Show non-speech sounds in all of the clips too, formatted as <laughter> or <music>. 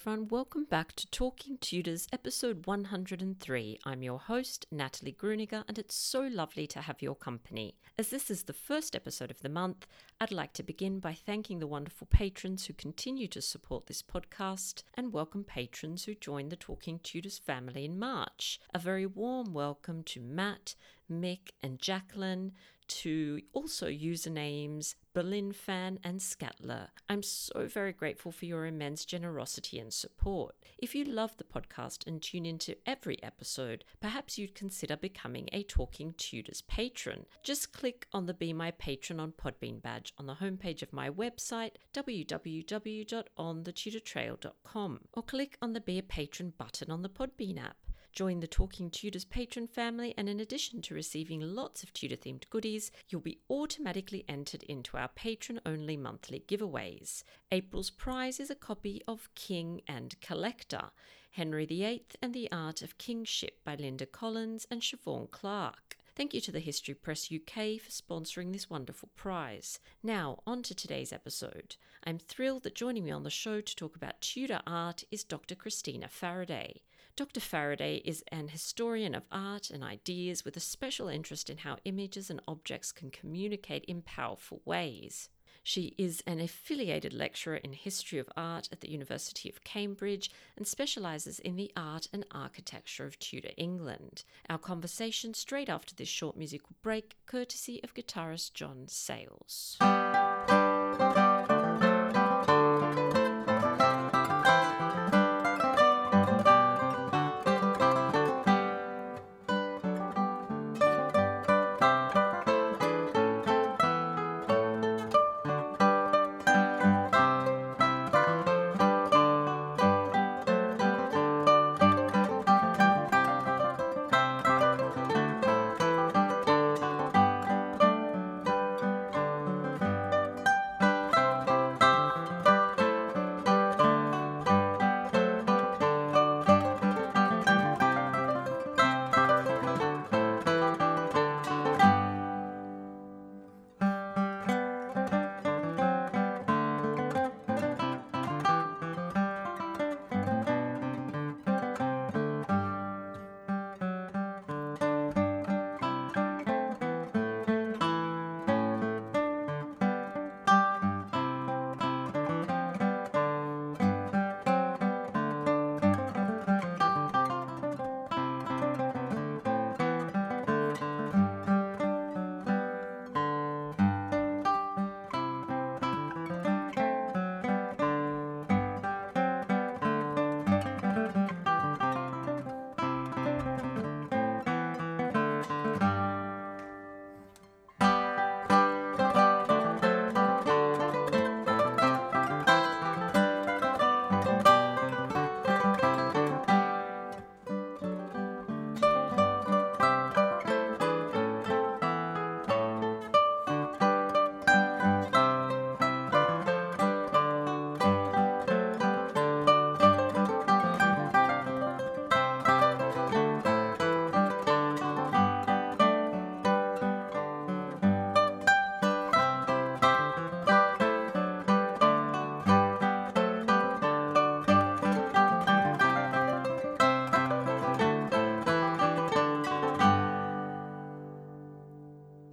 Everyone. Welcome back to Talking Tudors, episode 103. I'm your host, Natalie Grueninger, and it's so lovely to have your company. As this is the first episode of the month, I'd like to begin by thanking the wonderful patrons who continue to support this podcast and welcome patrons who joined the Talking Tudors family in March. A very warm welcome to Matt, Mick, and Jacqueline, to also usernames Berlin Fan and Scatler. I'm so very grateful for your immense generosity and support. If you love the podcast and tune into every episode, perhaps you'd consider becoming a Talking Tudors patron. Just click on the Be My Patron on Podbean badge on the homepage of my website, www.onthetudortrail.com, or click on the Be a Patron button on the Podbean app. Join the Talking Tudors patron family, and in addition to receiving lots of Tudor themed goodies, you'll be automatically entered into our patron only monthly giveaways. April's prize is a copy of King and Collector Henry VIII and the Art of Kingship by Linda Collins and Siobhan Clarke. Thank you to the History Press UK for sponsoring this wonderful prize. Now, on to today's episode. I'm thrilled that joining me on the show to talk about Tudor art is Dr. Christina Faraday. Dr. Faraday is an historian of art and ideas with a special interest in how images and objects can communicate in powerful ways. She is an affiliated lecturer in history of art at the University of Cambridge and specialises in the art and architecture of Tudor England. Our conversation straight after this short musical break, courtesy of guitarist John Sayles.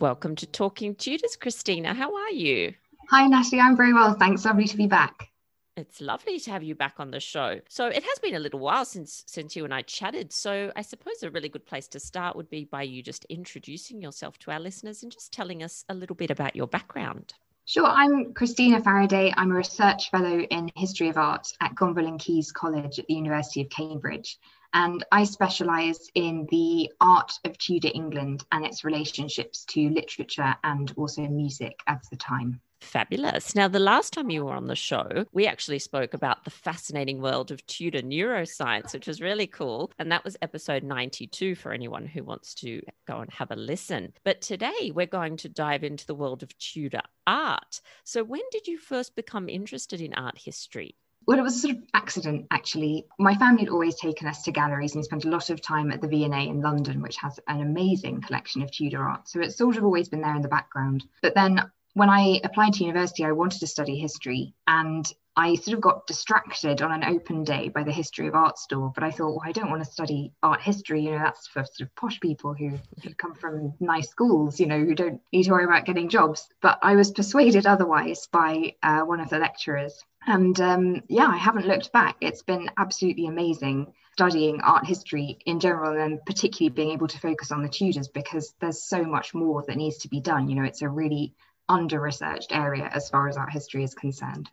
Welcome to Talking Tudors, Christina. How are you? Hi, Natalie. I'm very well, thanks. Lovely to be back. It's lovely to have you back on the show. So it has been a little while since since you and I chatted. So I suppose a really good place to start would be by you just introducing yourself to our listeners and just telling us a little bit about your background. Sure, I'm Christina Faraday. I'm a research fellow in history of art at Gonville and Caius College at the University of Cambridge. And I specialise in the art of Tudor England and its relationships to literature and also music at the time. Fabulous. Now, the last time you were on the show, we actually spoke about the fascinating world of Tudor neuroscience, which was really cool. And that was episode 92 for anyone who wants to go and have a listen. But today, we're going to dive into the world of Tudor art. So, when did you first become interested in art history? Well, it was a sort of accident, actually. My family had always taken us to galleries and we spent a lot of time at the V&A in London, which has an amazing collection of Tudor art. So it's sort of always been there in the background. But then when I applied to university, I wanted to study history and I sort of got distracted on an open day by the history of art store. But I thought, well, I don't want to study art history. You know, that's for sort of posh people who, who come from nice schools, you know, who don't need to worry about getting jobs. But I was persuaded otherwise by uh, one of the lecturers. And um, yeah, I haven't looked back. It's been absolutely amazing studying art history in general and particularly being able to focus on the Tudors because there's so much more that needs to be done. You know, it's a really under researched area as far as art history is concerned.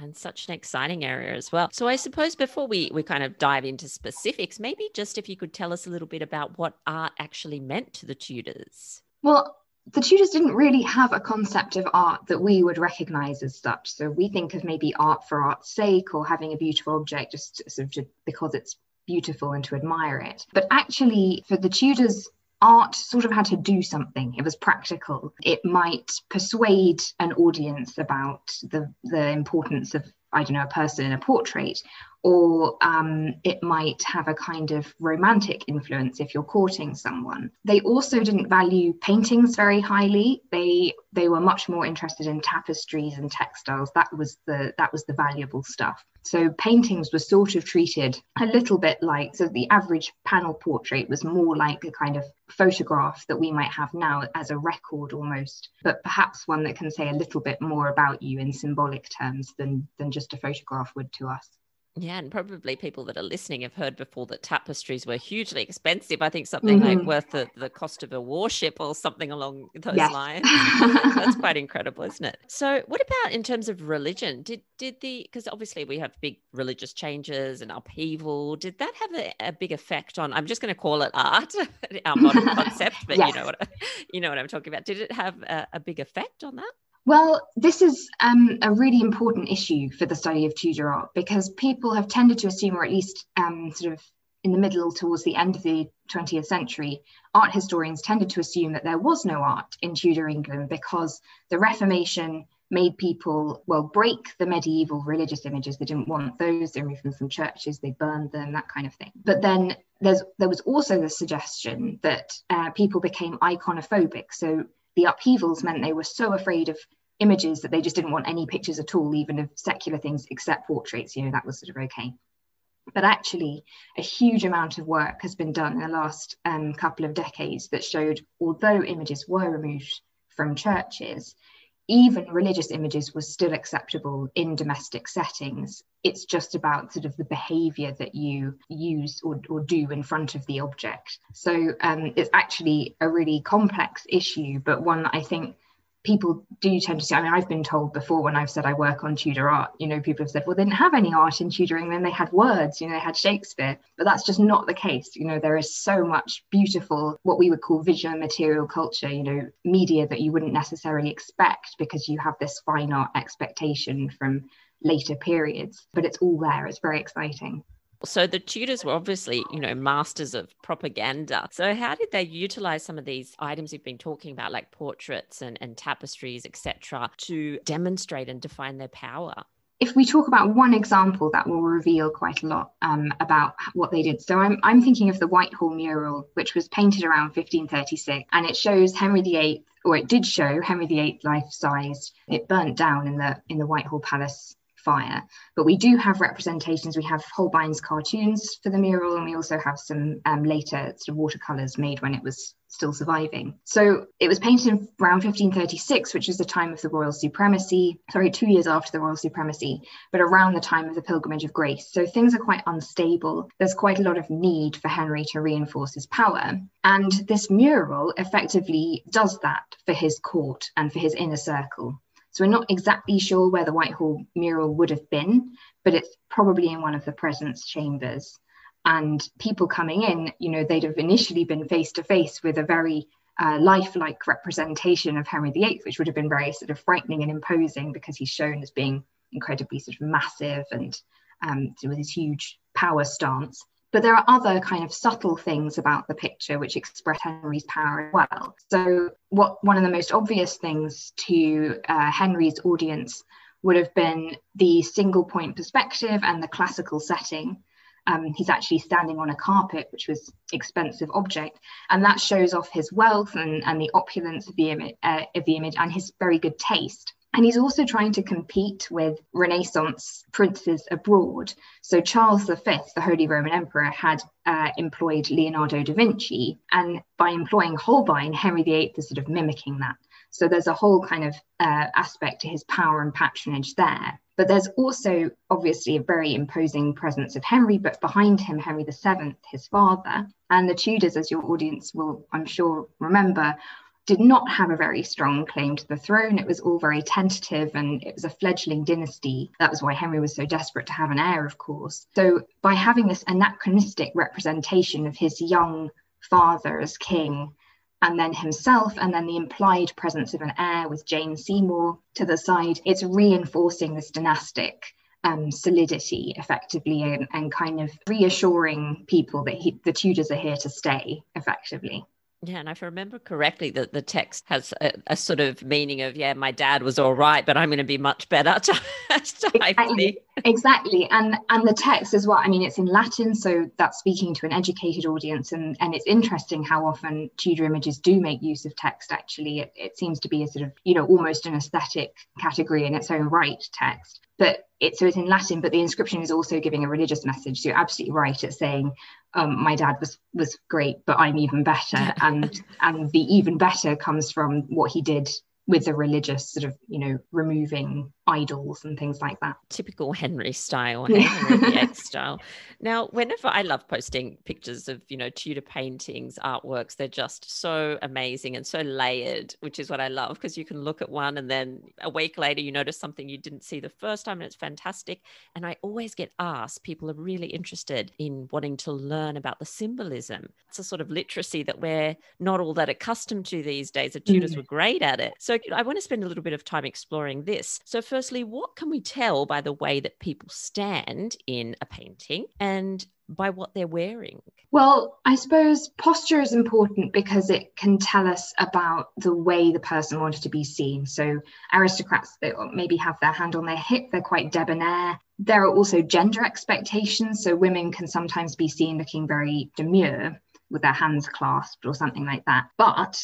And such an exciting area as well. So I suppose before we, we kind of dive into specifics, maybe just if you could tell us a little bit about what art actually meant to the Tudors. Well, the Tudors didn't really have a concept of art that we would recognize as such. So we think of maybe art for art's sake or having a beautiful object just sort of because it's beautiful and to admire it. But actually, for the Tudors, art sort of had to do something. It was practical. It might persuade an audience about the, the importance of, I don't know, a person in a portrait, or um, it might have a kind of romantic influence if you're courting someone. They also didn't value paintings very highly. They they were much more interested in tapestries and textiles. That was the that was the valuable stuff. So paintings were sort of treated a little bit like so the average panel portrait was more like a kind of photograph that we might have now as a record almost, but perhaps one that can say a little bit more about you in symbolic terms than than just a photograph would to us. Yeah, and probably people that are listening have heard before that tapestries were hugely expensive. I think something mm-hmm. like worth the, the cost of a warship or something along those yes. lines. <laughs> That's quite incredible, isn't it? So, what about in terms of religion? Did did the because obviously we have big religious changes and upheaval. Did that have a, a big effect on? I'm just going to call it art, <laughs> our modern concept, but yes. you know <laughs> what you know what I'm talking about. Did it have a, a big effect on that? Well, this is um, a really important issue for the study of Tudor art because people have tended to assume, or at least um, sort of in the middle towards the end of the 20th century, art historians tended to assume that there was no art in Tudor England because the Reformation made people, well, break the medieval religious images. They didn't want those. They removed them from churches. They burned them, that kind of thing. But then there was also the suggestion that uh, people became iconophobic. So the upheavals meant they were so afraid of images that they just didn't want any pictures at all, even of secular things except portraits. You know, that was sort of okay. But actually, a huge amount of work has been done in the last um, couple of decades that showed, although images were removed from churches, even religious images were still acceptable in domestic settings. It's just about sort of the behavior that you use or, or do in front of the object. So um, it's actually a really complex issue, but one that I think people do tend to say, I mean, I've been told before when I've said I work on Tudor art, you know, people have said, well, they didn't have any art in Tudor England, they had words, you know, they had Shakespeare. But that's just not the case. You know, there is so much beautiful, what we would call visual material culture, you know, media that you wouldn't necessarily expect because you have this fine art expectation from later periods. But it's all there, it's very exciting. So the Tudors were obviously, you know, masters of propaganda. So how did they utilize some of these items you've been talking about, like portraits and, and tapestries, etc., to demonstrate and define their power? if we talk about one example that will reveal quite a lot um, about what they did. So I'm, I'm thinking of the Whitehall mural, which was painted around 1536, and it shows Henry VIII, or it did show Henry VIII life-sized. It burnt down in the in the Whitehall Palace fire. But we do have representations. We have Holbein's cartoons for the mural, and we also have some um, later sort of watercolors made when it was still surviving. So it was painted around 1536, which is the time of the royal supremacy, sorry, two years after the royal supremacy, but around the time of the Pilgrimage of Grace. So things are quite unstable. There's quite a lot of need for Henry to reinforce his power. And this mural effectively does that for his court and for his inner circle. So we're not exactly sure where the Whitehall mural would have been, but it's probably in one of the presence chambers. And people coming in, you know, they'd have initially been face to face with a very uh, lifelike representation of Henry VIII, which would have been very sort of frightening and imposing because he's shown as being incredibly sort of massive and um, with his huge power stance. But there are other kind of subtle things about the picture which express Henry's power as well. So, what one of the most obvious things to uh, Henry's audience would have been the single point perspective and the classical setting. Um, he's actually standing on a carpet, which was expensive object, and that shows off his wealth and, and the opulence of the, uh, of the image and his very good taste. And he's also trying to compete with Renaissance princes abroad. So Charles V, the Holy Roman Emperor, had uh, employed Leonardo da Vinci. And by employing Holbein, Henry VIII is sort of mimicking that. So there's a whole kind of uh, aspect to his power and patronage there. But there's also obviously a very imposing presence of Henry, but behind him, Henry VII, his father. And the Tudors, as your audience will, I'm sure, remember, did not have a very strong claim to the throne. It was all very tentative and it was a fledgling dynasty. That was why Henry was so desperate to have an heir, of course. So, by having this anachronistic representation of his young father as king, and then himself, and then the implied presence of an heir with Jane Seymour to the side, it's reinforcing this dynastic um, solidity effectively and, and, kind of reassuring people that he, the Tudors are here to stay effectively. Yeah, and if I remember correctly, that the text has a, a, sort of meaning of, yeah, my dad was all right, but I'm going to be much better. <laughs> exactly. Exactly. And and the text as well. I mean, it's in Latin, so that's speaking to an educated audience. And, and it's interesting how often Tudor images do make use of text, actually. It, it seems to be a sort of, you know, almost an aesthetic category in its own right, text but it, so it's in Latin, but the inscription is also giving a religious message. So you're absolutely right. It's saying, um, my dad was was great, but I'm even better, and and the even better comes from what he did with the religious sort of you know removing idols and things like that. Typical henry style henry VIII <laughs> style. Now whenever i love posting pictures of you know tudor paintings artworks they're just so amazing and so layered which is what i love because you can look at one and then a week later you notice something you didn't see the first time and it's fantastic. And i always get asked people are really interested in wanting to learn about the symbolism. It's a sort of literacy that we're not all that accustomed to these days the tudors mm. were great at it. So I want to spend a little bit of time exploring this. So, firstly, what can we tell by the way that people stand in a painting and by what they're wearing? Well, I suppose posture is important because it can tell us about the way the person wanted to be seen. So, aristocrats they maybe have their hand on their hip, they're quite debonair. There are also gender expectations. So, women can sometimes be seen looking very demure with their hands clasped or something like that. But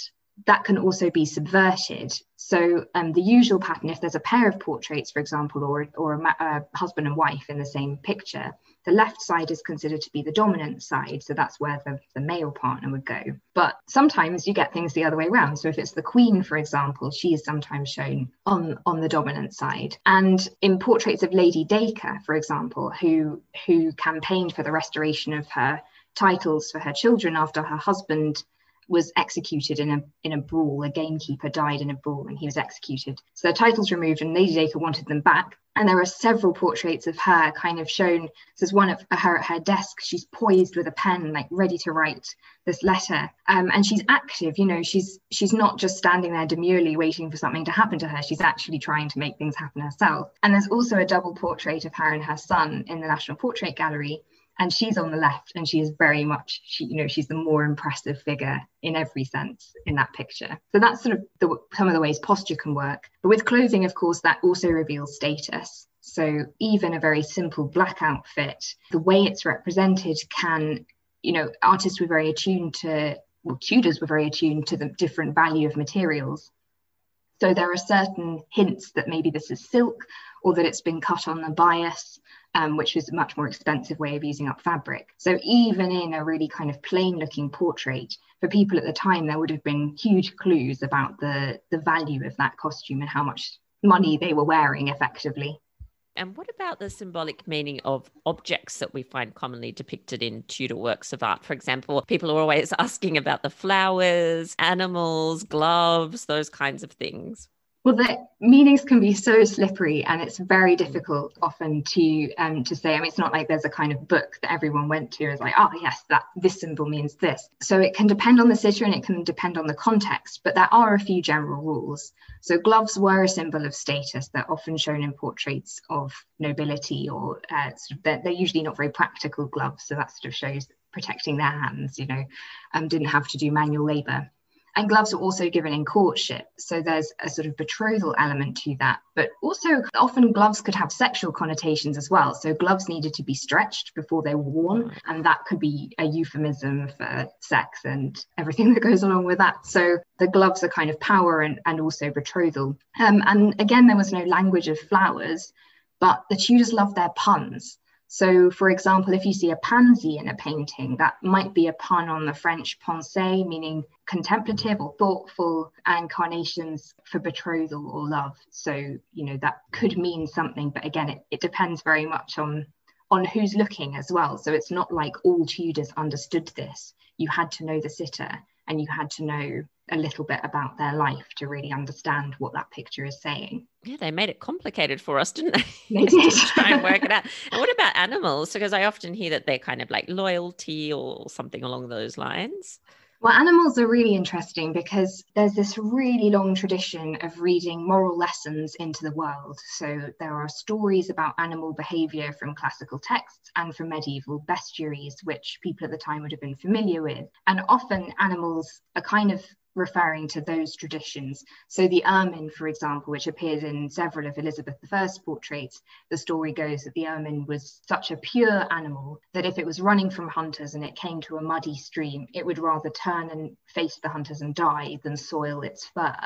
that can also be subverted. So um, the usual pattern, if there's a pair of portraits, for example, or, or a, a, husband and wife in the same picture, the left side is considered to be the dominant side. So that's where the, the male partner would go. But sometimes you get things the other way around. So if it's the queen, for example, she is sometimes shown on, on the dominant side. And in portraits of Lady Dacre, for example, who, who campaigned for the restoration of her titles for her children after her husband was executed in a in a brawl. A gamekeeper died in a brawl and he was executed. So the titles removed and Lady Dacre wanted them back. And there are several portraits of her kind of shown. There's one of her at her desk. She's poised with a pen, like ready to write this letter. Um, and she's active, you know, she's she's not just standing there demurely waiting for something to happen to her. She's actually trying to make things happen herself. And there's also a double portrait of her and her son in the National Portrait Gallery and she's on the left and she is very much she you know she's the more impressive figure in every sense in that picture. So that's sort of the, some of the ways posture can work. But with clothing of course that also reveals status. So even a very simple black outfit the way it's represented can you know artists were very attuned to well tudors were very attuned to the different value of materials. So there are certain hints that maybe this is silk or that it's been cut on the bias, um, which was a much more expensive way of using up fabric. So even in a really kind of plain looking portrait, for people at the time, there would have been huge clues about the, the value of that costume and how much money they were wearing effectively. And what about the symbolic meaning of objects that we find commonly depicted in Tudor works of art? For example, people are always <laughs> asking about the flowers, animals, gloves, those kinds of things. Well, the meanings can be so slippery, and it's very difficult often to um, to say. I mean, it's not like there's a kind of book that everyone went to is like, oh yes, that this symbol means this. So it can depend on the sitter and it can depend on the context, but there are a few general rules. So gloves were a symbol of status. They're often shown in portraits of nobility, or uh, sort of they're, they're usually not very practical gloves. So that sort of shows protecting their hands. You know, um, didn't have to do manual labour. And gloves are also given in courtship. So there's a sort of betrothal element to that. But also, often gloves could have sexual connotations as well. So gloves needed to be stretched before they were worn. And that could be a euphemism for sex and everything <laughs> that goes along with that. So the gloves are kind of power and, and also betrothal. Um, and again, there was no language of flowers, but the Tudors loved their puns. So, for example, if you see a pansy in a painting, that might be a pun on the French pensée, meaning contemplative or thoughtful, and carnations for betrothal or love. So, you know, that could mean something, but again, it, it depends very much on on who's looking as well. So it's not like all Tudors understood this. You had to know the sitter and you had to know a little bit about their life to really understand what that picture is saying. Yeah, they made it complicated for us, didn't they? <laughs> They <laughs> did. try and work it out. <laughs> And what about animals? Because I often hear that they're kind of like loyalty or something along those lines. Well, animals are really interesting because there's this really long tradition of reading moral lessons into the world. So there are stories about animal behavior from classical texts and from medieval bestiaries, which people at the time would have been familiar with. And often animals are kind of referring to those traditions. So the ermine, for example, which appears in several of Elizabeth I's portraits, the story goes that the ermine was such a pure animal that if it was running from hunters and it came to a muddy stream, it would rather turn and face the hunters and die than soil its fur.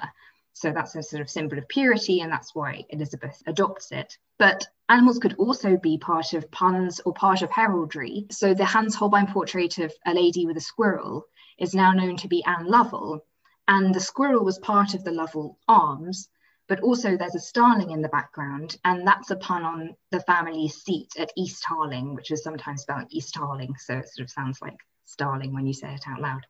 So that's a sort of symbol of purity, and that's why Elizabeth adopts it. But animals could also be part of puns or part of heraldry. So the Hans Holbein portrait of a lady with a squirrel is now known to be Anne Lovell, and the squirrel was part of the Lovell arms, but also there's a starling in the background, and that's a pun on the family seat at East Harling, which is sometimes spelled East Harling, so it sort of sounds like starling when you say it out loud.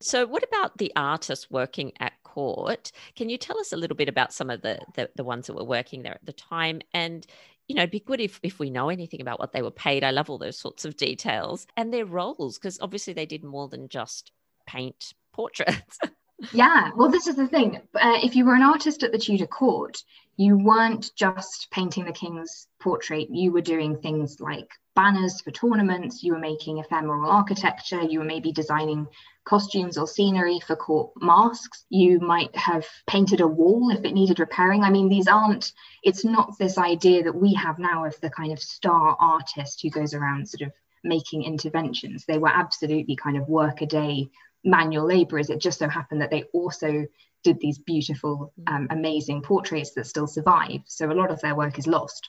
So, what about the artists working at court? Can you tell us a little bit about some of the, the, the ones that were working there at the time? And you know, it'd be good if, if we know anything about what they were paid. I love all those sorts of details and their roles, because obviously they did more than just paint portraits. <laughs> yeah, well, this is the thing. Uh, if you were an artist at the Tudor court, you weren't just painting the king's portrait, you were doing things like banners for tournaments, you were making ephemeral architecture, you were maybe designing costumes or scenery for court masques. You might have painted a wall if it needed repairing. I mean, these aren't, it's not this idea that we have now of the kind of star artist who goes around sort of making interventions. They were absolutely kind of work a day manual laborers. It just so happened that they also did these beautiful, mm. um, amazing portraits that still survive. So a lot of their work is lost.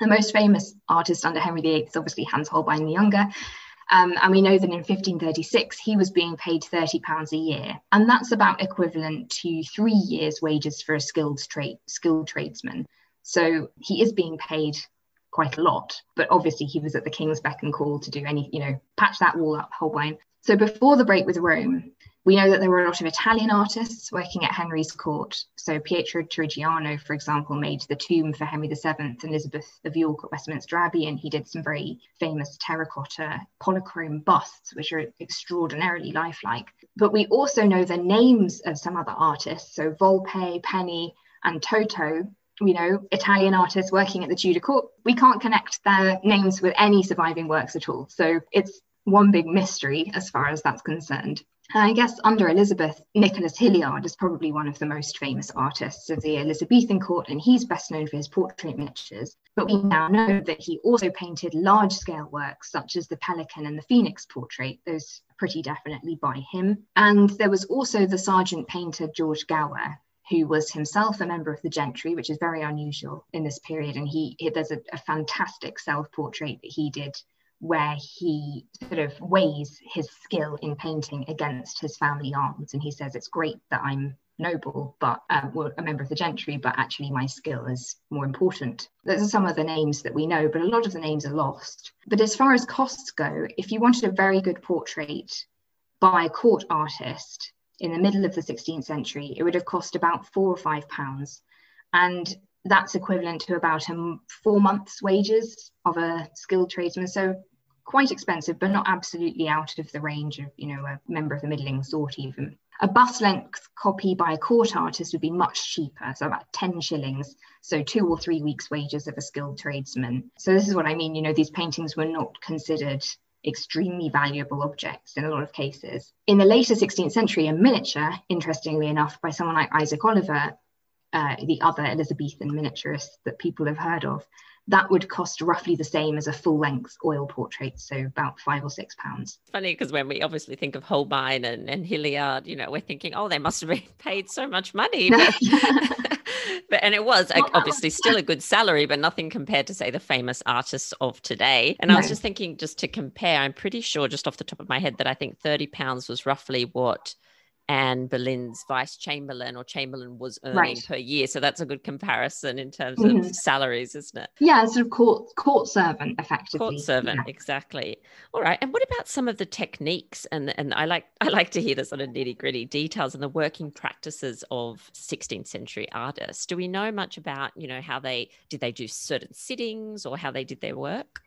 The most famous artist under Henry VIII is obviously Hans Holbein the Younger. Um, and we know that in 1536 he was being paid 30 pounds a year, and that's about equivalent to three years' wages for a skilled trade skilled tradesman. So he is being paid quite a lot, but obviously he was at the king's beck and call to do any, you know, patch that wall up, Holbein. So before the break with Rome, we know that there were a lot of Italian artists working at Henry's court. So Pietro Torrigiano, for example, made the tomb for Henry VII and Elizabeth of York at Westminster Abbey, and he did some very famous terracotta polychrome busts, which are extraordinarily lifelike. But we also know the names of some other artists. So Volpe, Penni, and Toto, you know, Italian artists working at the Tudor court, we can't connect their names with any surviving works at all. So it's one big mystery as far as that's concerned. And I guess under Elizabeth, Nicholas Hilliard is probably one of the most famous artists of the Elizabethan court, and he's best known for his portrait miniatures. But we now know that he also painted large scale works such as the Pelican and the Phoenix portrait. Those pretty definitely by him. And there was also the sergeant painter George Gower, who was himself a member of the gentry, which is very unusual in this period. And he, there's a, a fantastic self-portrait that he did where he sort of weighs his skill in painting against his family arms. And he says, It's great that I'm noble, but um, well, a member of the gentry, but actually my skill is more important. Those are some of the names that we know, but a lot of the names are lost. But as far as costs go, if you wanted a very good portrait by a court artist in the middle of the 16th century, it would have cost about four or five pounds. And that's equivalent to about a four months' wages of a skilled tradesman. So quite expensive, but not absolutely out of the range of, you know, a member of the middling sort even. A bust length copy by a court artist would be much cheaper, so about 10 shillings, so two or three weeks' wages of a skilled tradesman. So this is what I mean, you know, these paintings were not considered extremely valuable objects in a lot of cases. In the later 16th century, a miniature, interestingly enough, by someone like Isaac Oliver, uh, the other Elizabethan miniaturist that people have heard of, that would cost roughly the same as a full length oil portrait, so about five or six pounds. Funny because when we obviously think of Holbein and, and Hilliard, you know, we're thinking, oh, they must have been <laughs> paid so much money. <laughs> But, <laughs> but and it was well, obviously was, still a good salary, but nothing compared to say the famous artists of today. And no. I was just thinking, just to compare, I'm pretty sure, just off the top of my head, that I think thirty pounds was roughly what Anne Boleyn's vice chamberlain or chamberlain was earning right. per year. So that's a good comparison in terms mm-hmm. of salaries, isn't it? Yeah, sort of court court servant, effectively. Court servant, yeah. exactly. All right. And what about some of the techniques? And and I like <laughs> I like to hear the sort of nitty gritty details and the working practices of 16th century artists. Do we know much about you know how they did they do certain sittings or how they did their work?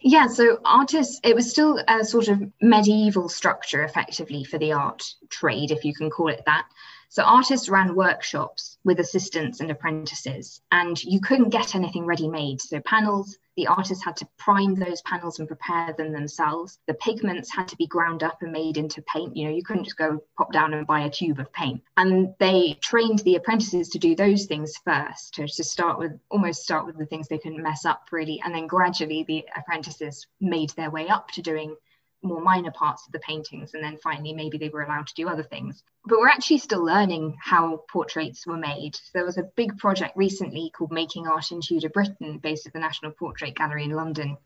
Yeah, so artists, it was still a sort of medieval structure effectively for the art trade, if you can call it that. So artists ran workshops with assistants and apprentices, and you couldn't get anything ready made. So panels, the artists had to prime those panels and prepare them themselves. The pigments had to be ground up and made into paint. You know, you couldn't just go pop down and buy a tube of paint. And they trained the apprentices to do those things first, to, to start with, almost start with the things they couldn't mess up really. And then gradually the apprentices made their way up to doing more minor parts of the paintings and then finally maybe they were allowed to do other things but we're actually still learning how portraits were made there was a big project recently called making art in tudor britain based at the national portrait gallery in london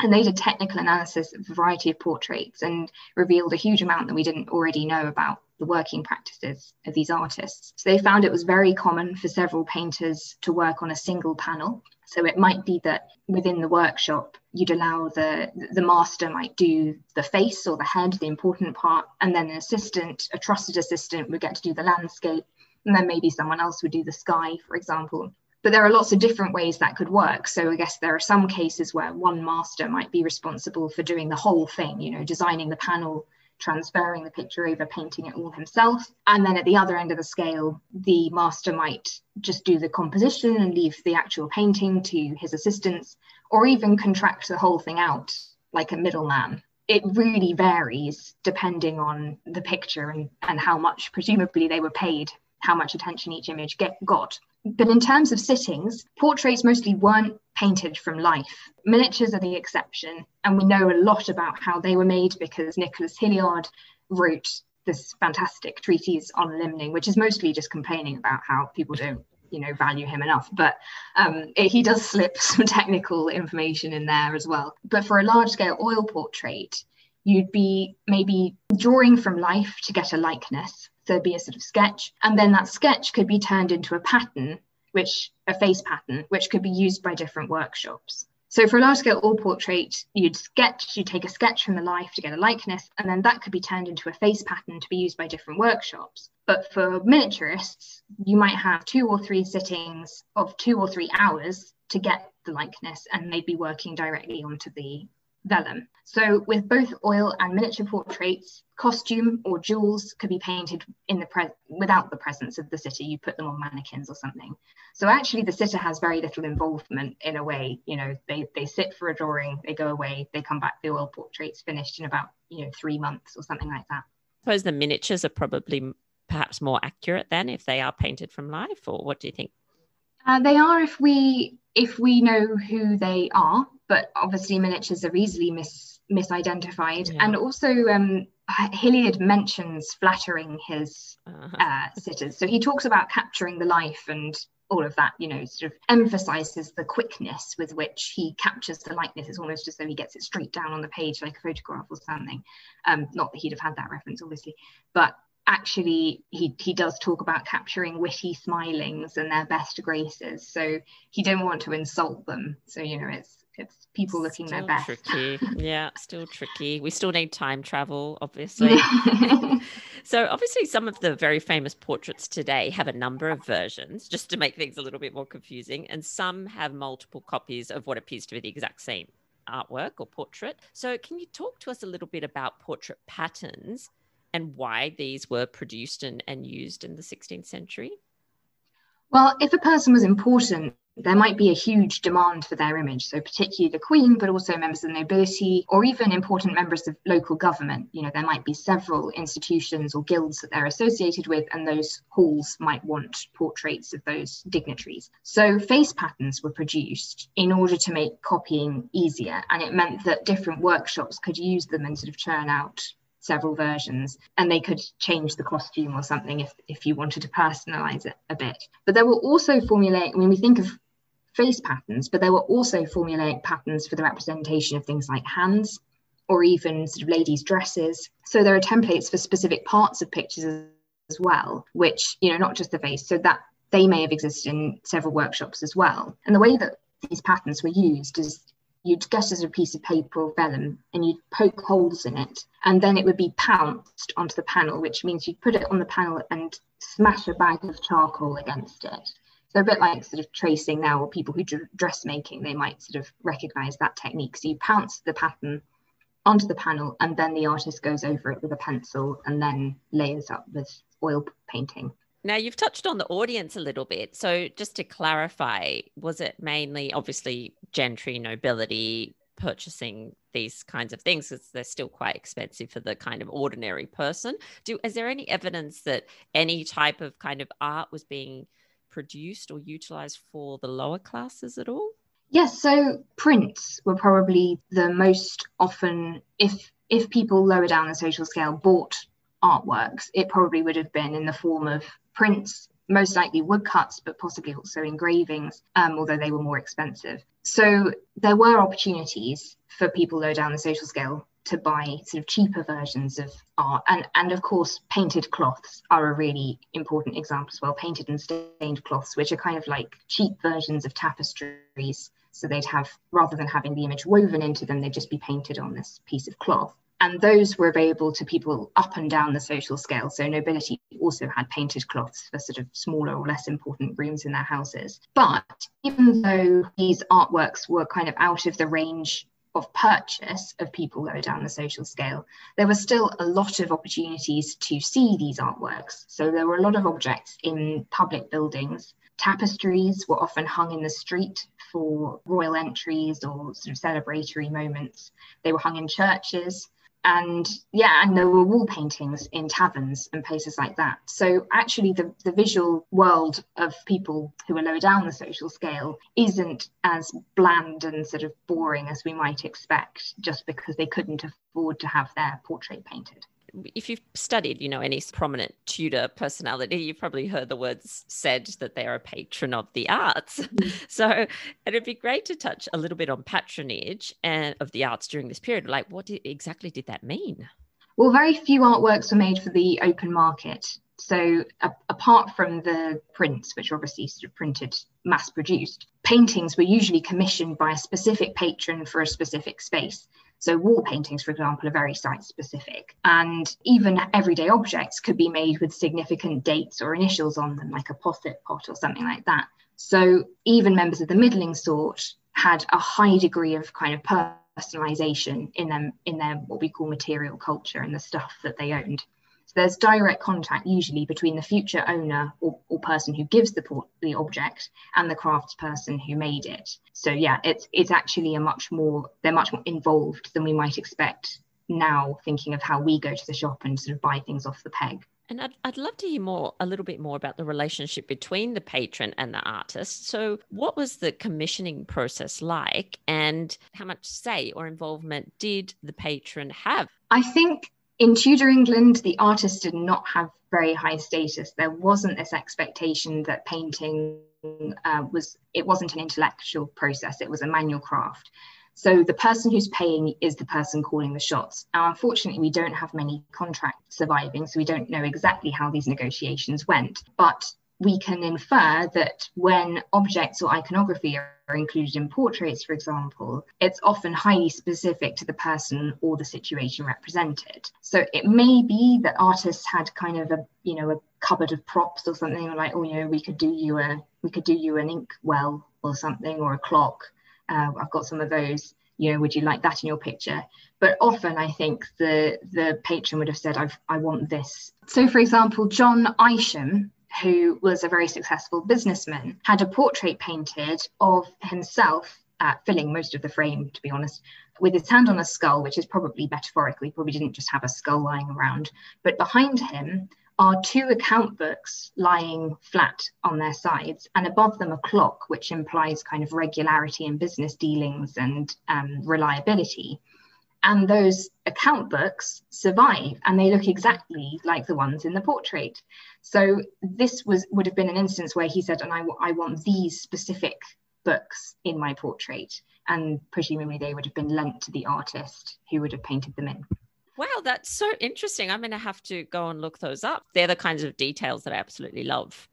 and they did technical analysis of a variety of portraits and revealed a huge amount that we didn't already know about the working practices of these artists. So they found it was very common for several painters to work on a single panel. So it might be that within the workshop, you'd allow the the master might do the face or the head, the important part, and then an assistant, a trusted assistant, would get to do the landscape, and then maybe someone else would do the sky, for example. But there are lots of different ways that could work. So I guess there are some cases where one master might be responsible for doing the whole thing, you know, designing the panel, transferring the picture over, painting it all himself. And then at the other end of the scale, the master might just do the composition and leave the actual painting to his assistants, or even contract the whole thing out like a middleman. It really varies depending on the picture and, and how much, presumably, they were paid, how much attention each image get, got. But in terms of sittings, portraits mostly weren't painted from life. Miniatures are the exception, and we know a lot about how they were made because Nicholas Hilliard wrote this fantastic treatise on limning, which is mostly just complaining about how people don't, you know, value him enough. But um, it, he does slip <laughs> some technical information in there as well. But for a large-scale oil portrait, you'd be maybe drawing from life to get a likeness there'd be a sort of sketch, and then that sketch could be turned into a pattern, which a face pattern, which could be used by different workshops. So for a large scale oil portrait, you'd sketch, you'd take a sketch from the life to get a likeness, and then that could be turned into a face pattern to be used by different workshops. But for miniaturists, you might have two or three sittings of two or three hours to get the likeness, and they'd be working directly onto the vellum. So with both oil and miniature portraits, costume or jewels could be painted in the pre- without the presence of the sitter. You put them on mannequins or something. So actually, the sitter has very little involvement in a way. You know, they they sit for a drawing, they go away, they come back. The oil portrait's finished in about you know three months or something like that. I suppose the miniatures are probably perhaps more accurate then if they are painted from life, or what do you think? Uh, they are if we if we know who they are but obviously miniatures are easily mis misidentified yeah. and also um, Hilliard mentions flattering his uh-huh. uh, sitters. So he talks about capturing the life and all of that, you know, sort of emphasizes the quickness with which he captures the likeness. It's almost as though he gets it straight down on the page like a photograph or something. Um, not that he'd have had that reference, obviously, but actually he he does talk about capturing witty smilings and their best graces. So he didn't want to insult them. So you know, it's it's people looking still their best. Tricky. yeah, still tricky. We still need time travel, obviously. <laughs> so, obviously, some of the very famous portraits today have a number of versions, just to make things a little bit more confusing, and some have multiple copies of what appears to be the exact same artwork or portrait. So, can you talk to us a little bit about portrait patterns and why these were produced and, and used in the 16th century? Well, if a person was important, there might be a huge demand for their image. So, particularly the Queen, but also members of the nobility or even important members of local government. You know, there might be several institutions or guilds that they're associated with, and those halls might want portraits of those dignitaries. So, face patterns were produced in order to make copying easier. And it meant that different workshops could use them and sort of churn out several versions and they could change the costume or something if, if you wanted to personalize it a bit but there were also formulaic when we think of face patterns, but there were also formulaic patterns for the representation of things like hands or even sort of ladies' dresses. So there are templates for specific parts of pictures as well, which, you know, not just the face. So that they may have existed in several workshops as well. And the way that these patterns were used is you'd get as a piece of paper or vellum and you'd poke holes in it and then it would be pounced onto the panel which means you'd put it on the panel and smash a bag of charcoal against it so a bit like sort of tracing now, or people who do dressmaking, they might sort of recognize that technique. So you pounce the pattern onto the panel, and then the artist goes over it with a pencil and then layers up with oil painting. Now, you've touched on the audience a little bit. So, just to clarify, was it mainly obviously gentry, nobility purchasing these kinds of things because they're still quite expensive for the kind of ordinary person? Do is there any evidence that any type of kind of art was being produced or utilized for the lower classes at all? Yes, so prints were probably the most often, if if people lower down the social scale bought artworks, it probably would have been in the form of prints, most likely woodcuts, but possibly also engravings, um, although they were more expensive. So there were opportunities for people lower down the social scale to buy sort of cheaper versions of art. And, and of course, painted cloths are a really important example as well. Painted and stained cloths, which are kind of like cheap versions of tapestries. So they'd have, rather than having the image woven into them, they'd just be painted on this piece of cloth. And those were available to people up and down the social scale. So nobility also had painted cloths for sort of smaller or less important rooms in their houses. But even though these artworks were kind of out of the range of purchase of people lower down the social scale, there were still a lot of opportunities to see these artworks. So there were a lot of objects in public buildings. Tapestries were often hung in the street for royal entries or sort of celebratory moments. They were hung in churches and yeah and there were wall paintings in taverns and places like that. So actually the, the visual world of people who are lower down the social scale isn't as bland and sort of boring as we might expect just because they couldn't afford to have their portrait painted if you've studied, you know, any prominent Tudor personality, you've probably heard the words said that they are a patron of the arts. Mm-hmm. <laughs> So it'd be great to touch a little bit on patronage and of the arts during this period. Like, what did, exactly did that mean? Well, very few artworks were made for the open market. So, a- apart from the prints, which are obviously sort of printed, mass produced, paintings were usually commissioned by a specific patron for a specific space. So wall paintings, for example, are very site specific. And even everyday objects could be made with significant dates or initials on them, like a posset pot or something like that. So even members of the middling sort had a high degree of kind of personalization in them in their what we call material culture and the stuff that they owned there's direct contact usually between the future owner or, or person who gives the, port, the object and the crafts person who made it. So yeah, it's it's actually a much more they're much more involved than we might expect now thinking of how we go to the shop and sort of buy things off the peg. And I'd, I'd love to hear more, a little bit more about the relationship between the patron and the artist. So, what was the commissioning process like, and how much say or involvement did the patron have? I think in Tudor England, the artist did not have very high status. There wasn't this expectation that painting uh, was, it wasn't an intellectual process, it was a manual craft. So the person who's paying is the person calling the shots. Now, unfortunately, we don't have many contracts surviving, so we don't know exactly how these negotiations went. But we can infer that when objects or iconography are included in portraits, for example, it's often highly specific to the person or the situation represented. So it may be that artists had kind of a, you know, a cupboard of props or something like, oh, you know, we could do you a, we could do you an ink well or something or a clock. Uh, I've got some of those. You know, would you like that in your picture? But often, I think the the patron would have said, "I've I want this." So, for example, John Isham, who was a very successful businessman, had a portrait painted of himself, uh, filling most of the frame, to be honest, with his hand on a skull, which is probably metaphorical. Probably didn't just have a skull lying around. But behind him are two account books lying flat on their sides, and above them a clock, which implies kind of regularity in business dealings and um, reliability and those account books survive and they look exactly like the ones in the portrait. So this was would have been an instance where he said and I, I want these specific books in my portrait. And presumably they would have been lent to the artist who would have painted them in. Wow that's so interesting. I'm going to have to go and look those up. They're the kinds of details that i absolutely love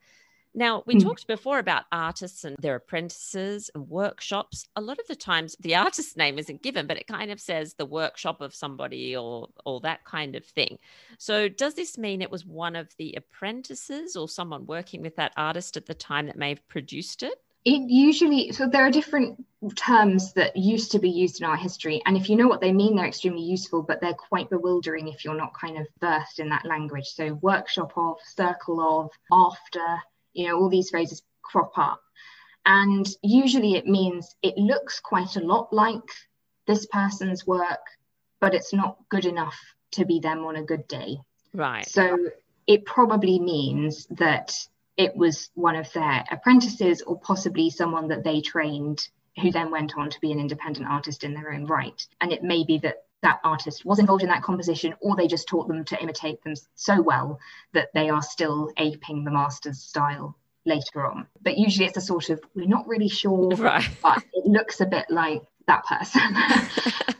now, we mm. talked before about artists and their apprentices and workshops. A lot of the times the <laughs> artist's name isn't given, but it kind of says the workshop of somebody or or that kind of thing. So does this mean it was one of the apprentices or someone working with that artist at the time that may have produced it? It usually so there are different terms that used to be used in our history and if you know what they mean they're extremely useful but they're quite bewildering if you're not kind of versed in that language so workshop of circle of after you know all these phrases crop up. And usually it means it looks quite a lot like this person's work but it's not good enough to be them on a good day. Right. So it probably means that it was one of their apprentices or possibly someone that they trained who then went on to be an independent artist in their own right. And it may be that that artist was involved in that composition or they just taught them to imitate them so well that they are still aping the master's style later on but usually it's a sort of we're not really sure <laughs> right. but it looks a bit like that person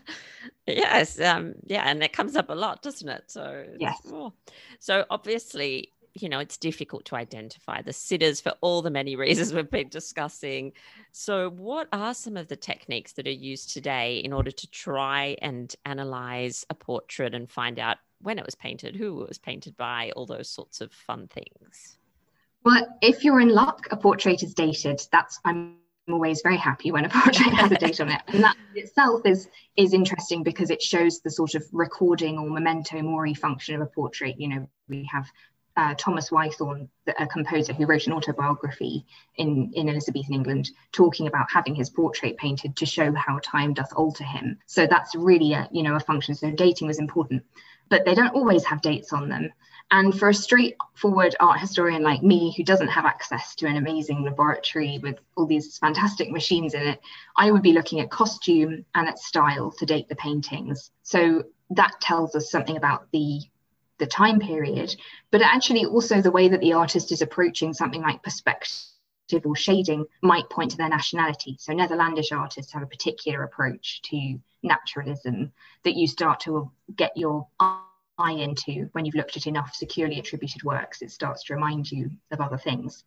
<laughs> yes um yeah and it comes up a lot doesn't it so yes oh. so obviously you know, it's difficult to identify the sitters for all the many <laughs> reasons we've been discussing. So, what are some of the techniques that are used today in order to try and analyze a portrait and find out when it was painted, who it was painted by, all those sorts of fun things? Well, if you're in luck, a portrait is dated. That's I'm always very happy when a portrait has a date on it and that itself is is interesting because it shows the sort of recording or memento mori function of a portrait you know we have uh, Thomas Whythorne, a composer who wrote an autobiography in, in Elizabethan England, talking about having his portrait painted to show how time doth alter him. So that's really a you know a function. So dating was important, but they don't always have dates on them. And for a straightforward art historian like me, who doesn't have access to an amazing laboratory with all these fantastic machines in it, I would be looking at costume and at style to date the paintings. So that tells us something about the the time period, but actually also the way that the artist is approaching something like perspective or shading might point to their nationality. So Netherlandish artists have a particular approach to naturalism that you start to get your eye into when you've looked at enough securely attributed works. It starts to remind you of other things.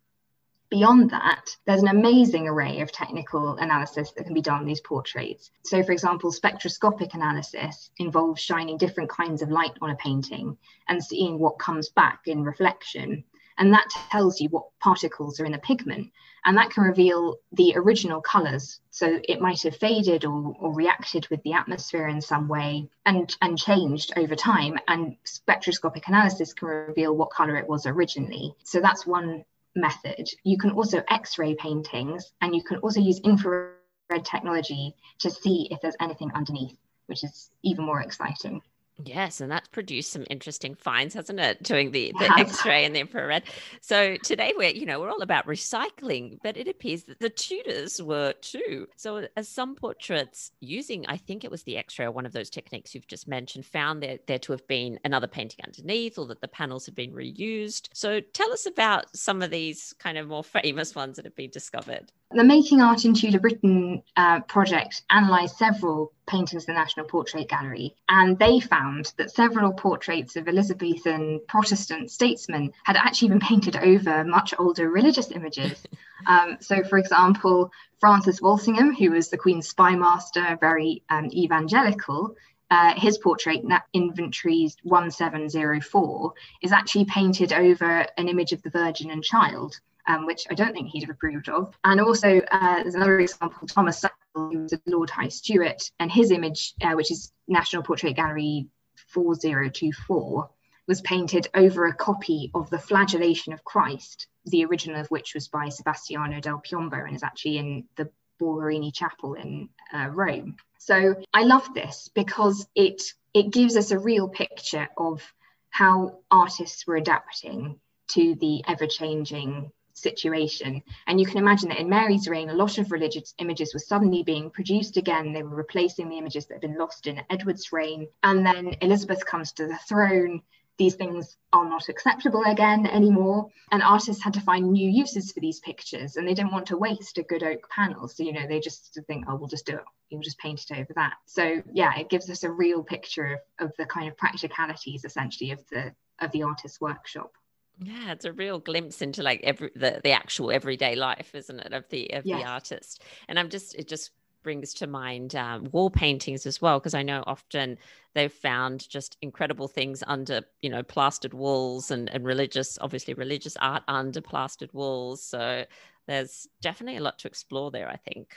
Beyond that, there's an amazing array of technical analysis that can be done on these portraits. So, for example, spectroscopic analysis involves shining different kinds of light on a painting and seeing what comes back in reflection. And that tells you what particles are in a pigment. And that can reveal the original colours. So it might have faded or, or reacted with the atmosphere in some way and, and changed over time. And spectroscopic analysis can reveal what colour it was originally. So that's one method. You can also X-ray paintings and you can also use infrared technology to see if there's anything underneath, which is even more exciting. Yes, and that's produced some interesting finds, hasn't it? Doing the, the X-ray and the infrared. So today we're, you know, we're all about recycling, but it appears that the Tudors were too. So as some portraits using, I think it was the X-ray one of those techniques you've just mentioned, found there, there to have been another painting underneath or that the panels had been reused. So tell us about some of these kind of more famous ones that have been discovered. The Making Art in Tudor Britain uh, project analysed several paintings in the National Portrait Gallery, and they found that several portraits of Elizabethan Protestant statesmen had actually been painted over much older religious images. <laughs> Um, so, for example, Francis Walsingham, who was the Queen's spy master, very um, evangelical, uh, his portrait, Inventories 1704, is actually painted over an image of the Virgin and Child um, which I don't think he'd have approved of. And also, uh, there's another example, Thomas Sackville, who was a Lord High Steward, and his image, uh, which is National Portrait Gallery 4024, was painted over a copy of the Flagellation of Christ, the original of which was by Sebastiano del Piombo and is actually in the Borgherini Chapel in uh, Rome. So I love this because it it gives us a real picture of how artists were adapting to the ever-changing situation. And you can imagine that in Mary's reign, a lot of religious images were suddenly being produced again. They were replacing the images that had been lost in Edward's reign. And then Elizabeth comes to the throne. These things are not acceptable again anymore. And artists had to find new uses for these pictures and they didn't want to waste a good oak panel. So, you know, they just think, oh, we'll just do it. You'll just paint it over that. So yeah, it gives us a real picture of, of the kind of practicalities essentially of the of the artist's workshop. Yeah, it's a real glimpse into like every the, the actual everyday life, isn't it, of the of the artist. And I'm just it just brings to mind um, wall paintings as well because I know often they've found just incredible things under you know plastered walls and and religious obviously religious art under plastered walls. So there's definitely a lot to explore there. I think.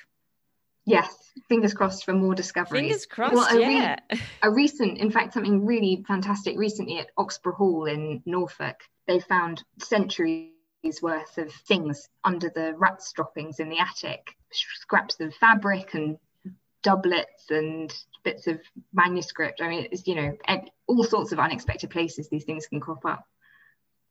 Yes, fingers crossed for more discoveries. Fingers crossed, well, a yeah. Re- <laughs> a recent, in fact, something really fantastic recently at Oxburgh Hall in Norfolk they found centuries worth of things under the rat droppings in the attic scraps of fabric and doublets and bits of manuscript. I mean, it's, you know, all sorts of unexpected places these things can crop up.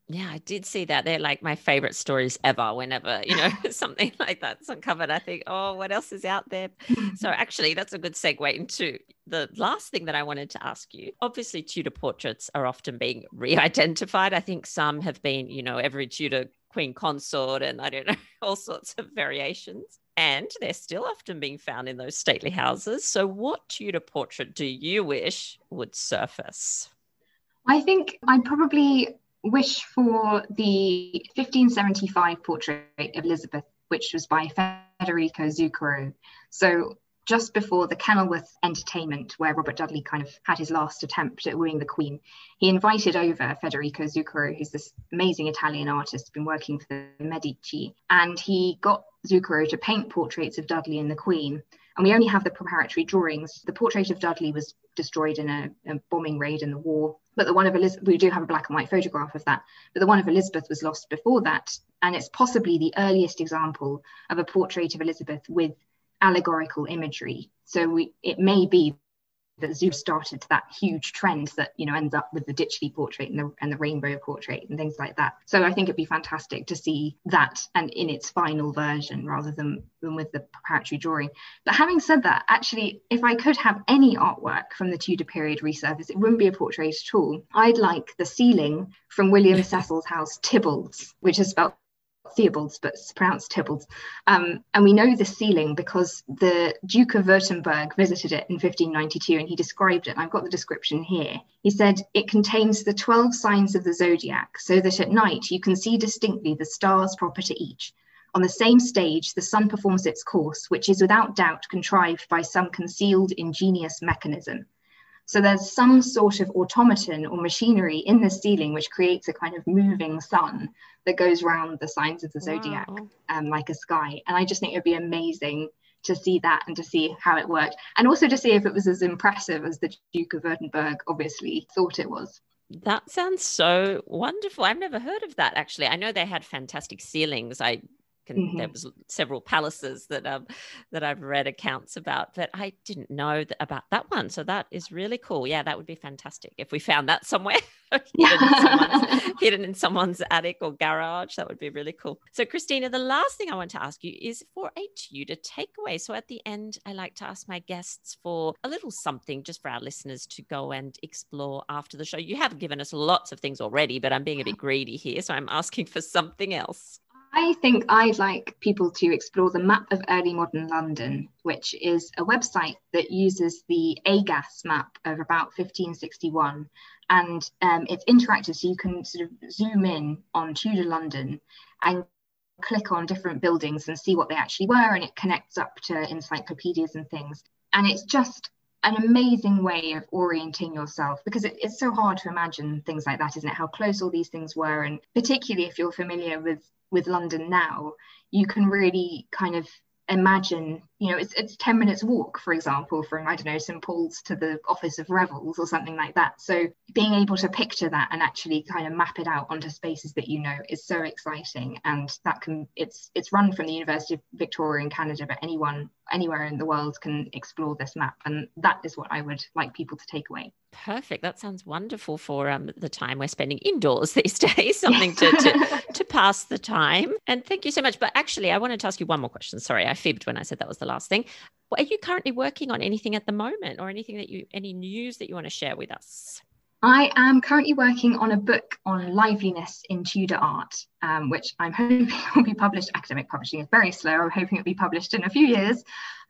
Yeah, I did see that. They're like my favorite stories ever. Whenever, you know, <laughs> something like that's uncovered, I think, oh, what else is out there? Mm. so, actually, that's a good segue into the last thing that I wanted to ask you. Obviously, Tudor portraits are often being <laughs> re identified. I think some have been, you know, every Tudor queen consort and I don't know, <laughs> all sorts of variations. And they're still often being found in those stately houses. So, what Tudor portrait do you wish would surface? I think I'd probably wish for the 1575 portrait of Elizabeth, which was by Federico Zuccaro. So just before the Kenilworth entertainment, where Robert Dudley kind of had his last attempt at wooing the Queen, he invited over Federico Zuccaro, who's this amazing Italian artist, been working for the Medici, and he got Zuccaro to paint portraits of Dudley and the Queen. And we only have the preparatory drawings. The portrait of Dudley was destroyed in a, a bombing raid in the war but the one of Elizabeth, we do have a black and white photograph of that, but the one of Elizabeth was lost before that. And it's possibly the earliest example of a portrait of Elizabeth with allegorical imagery. So we, it may be that Zoo started that huge trend that you know ends up with the Ditchley portrait and the and the rainbow portrait and things like that. So I think it'd be fantastic to see that and in its final version rather than than with the preparatory drawing. But having said that, actually, if I could have any artwork from the Tudor period resurface, it wouldn't be a portrait at all. I'd like the ceiling from William Cecil's house, Tibbles, which is spelled Theobald's, but it's pronounced Tybbalds. Um, and we know the ceiling because the Duke of Württemberg visited it in 1592 and he described it. I've got the description here. He said, It contains the 12 signs of the zodiac, so that at night you can see distinctly the stars proper to each. On the same stage, the sun performs its course, which is without doubt contrived by some concealed ingenious mechanism. So there's some sort of automaton or machinery in the ceiling which creates a kind of moving sun that goes around the signs of the zodiac wow. um, like a sky. And I just think it would be amazing to see that and to see how it worked. And also to see if it was as impressive as the Duke of Württemberg obviously thought it was. That sounds so wonderful. I've never heard of that actually. I know they had fantastic ceilings. I can, mm-hmm. there was several palaces that um that I've read accounts about, but I didn't know that, about that one. So that is really cool. Yeah, that would be fantastic if we found that somewhere <laughs> hidden, in <laughs> hidden in someone's attic or garage. That would be really cool. So Christina, the last thing I want to ask you is for a Tudor takeaway. So at the end, I like to ask my guests for a little something just for our listeners to go and explore after the show. You have given us lots of things already, but I'm being a bit greedy here, so I'm asking for something else. I think I'd like people to explore the Map of Early Modern London, which is a website that uses the Agas map of about 1561. And um, it's interactive, so you can sort of zoom in on Tudor London and click on different buildings and see what they actually were. And it connects up to encyclopedias and things. And it's just an amazing way of orienting yourself because it, it's so hard to imagine things like that isn't it how close all these things were and particularly if you're familiar with with london now you can really kind of imagine you know it's, it's 10 minutes walk for example from i don't know st paul's to the office of revels or something like that. So being able to picture that and actually kind of map it out onto spaces that you know is so exciting. And that can it's it's run from the university of victoria in canada but anyone anywhere in the world can explore this map. And that is what i would like people to take away. Perfect. That sounds wonderful for um, the time we're spending indoors <laughs> these days something to, to, <laughs> to pass the time. And thank you so much. But actually i wanted to ask you one more question. Sorry i fibbed when i said that was the last thing are you currently working on anything at the moment or anything that you any news that you want to share with us I am currently working on a book on liveliness in Tudor art, um, which I'm hoping <laughs> will be published. Academic publishing is very slow. I'm hoping it'll be published in a few years,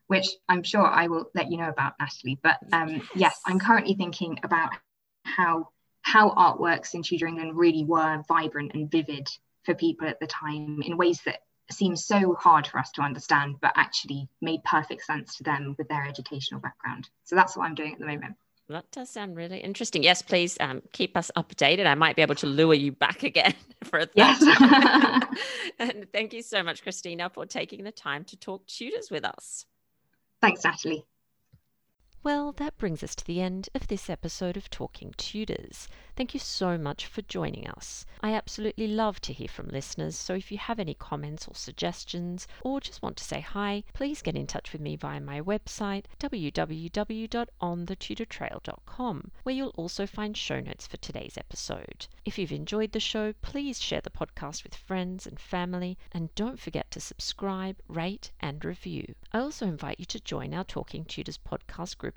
which I'm sure I will let you know about, Natalie. But um, yes. yes, I'm currently thinking about how how artworks in Tudor England really were vibrant and vivid for people at the time in ways that seem so hard for us to understand, but actually made perfect sense to them with their educational background. So that's what I'm doing at the moment. That does sound really interesting. Yes, please um, keep us updated. I might be able to lure you back <laughs> again for that. Yes. <laughs> and thank you so much, Christina, for taking the time to talk Tudors with us. Thanks, Natalie. Well, that brings us to the end of this episode of Talking Tudors. Thank you so much for joining us. I absolutely love to hear from listeners, so if you have any comments or suggestions, or just want to say hi, please get in touch with me via my website, www.onthetudortrail.com, where you'll also find show notes for today's episode. If you've enjoyed the show, please share the podcast with friends and family, and don't forget to subscribe, rate, and review. I also invite you to join our Talking Tudors podcast group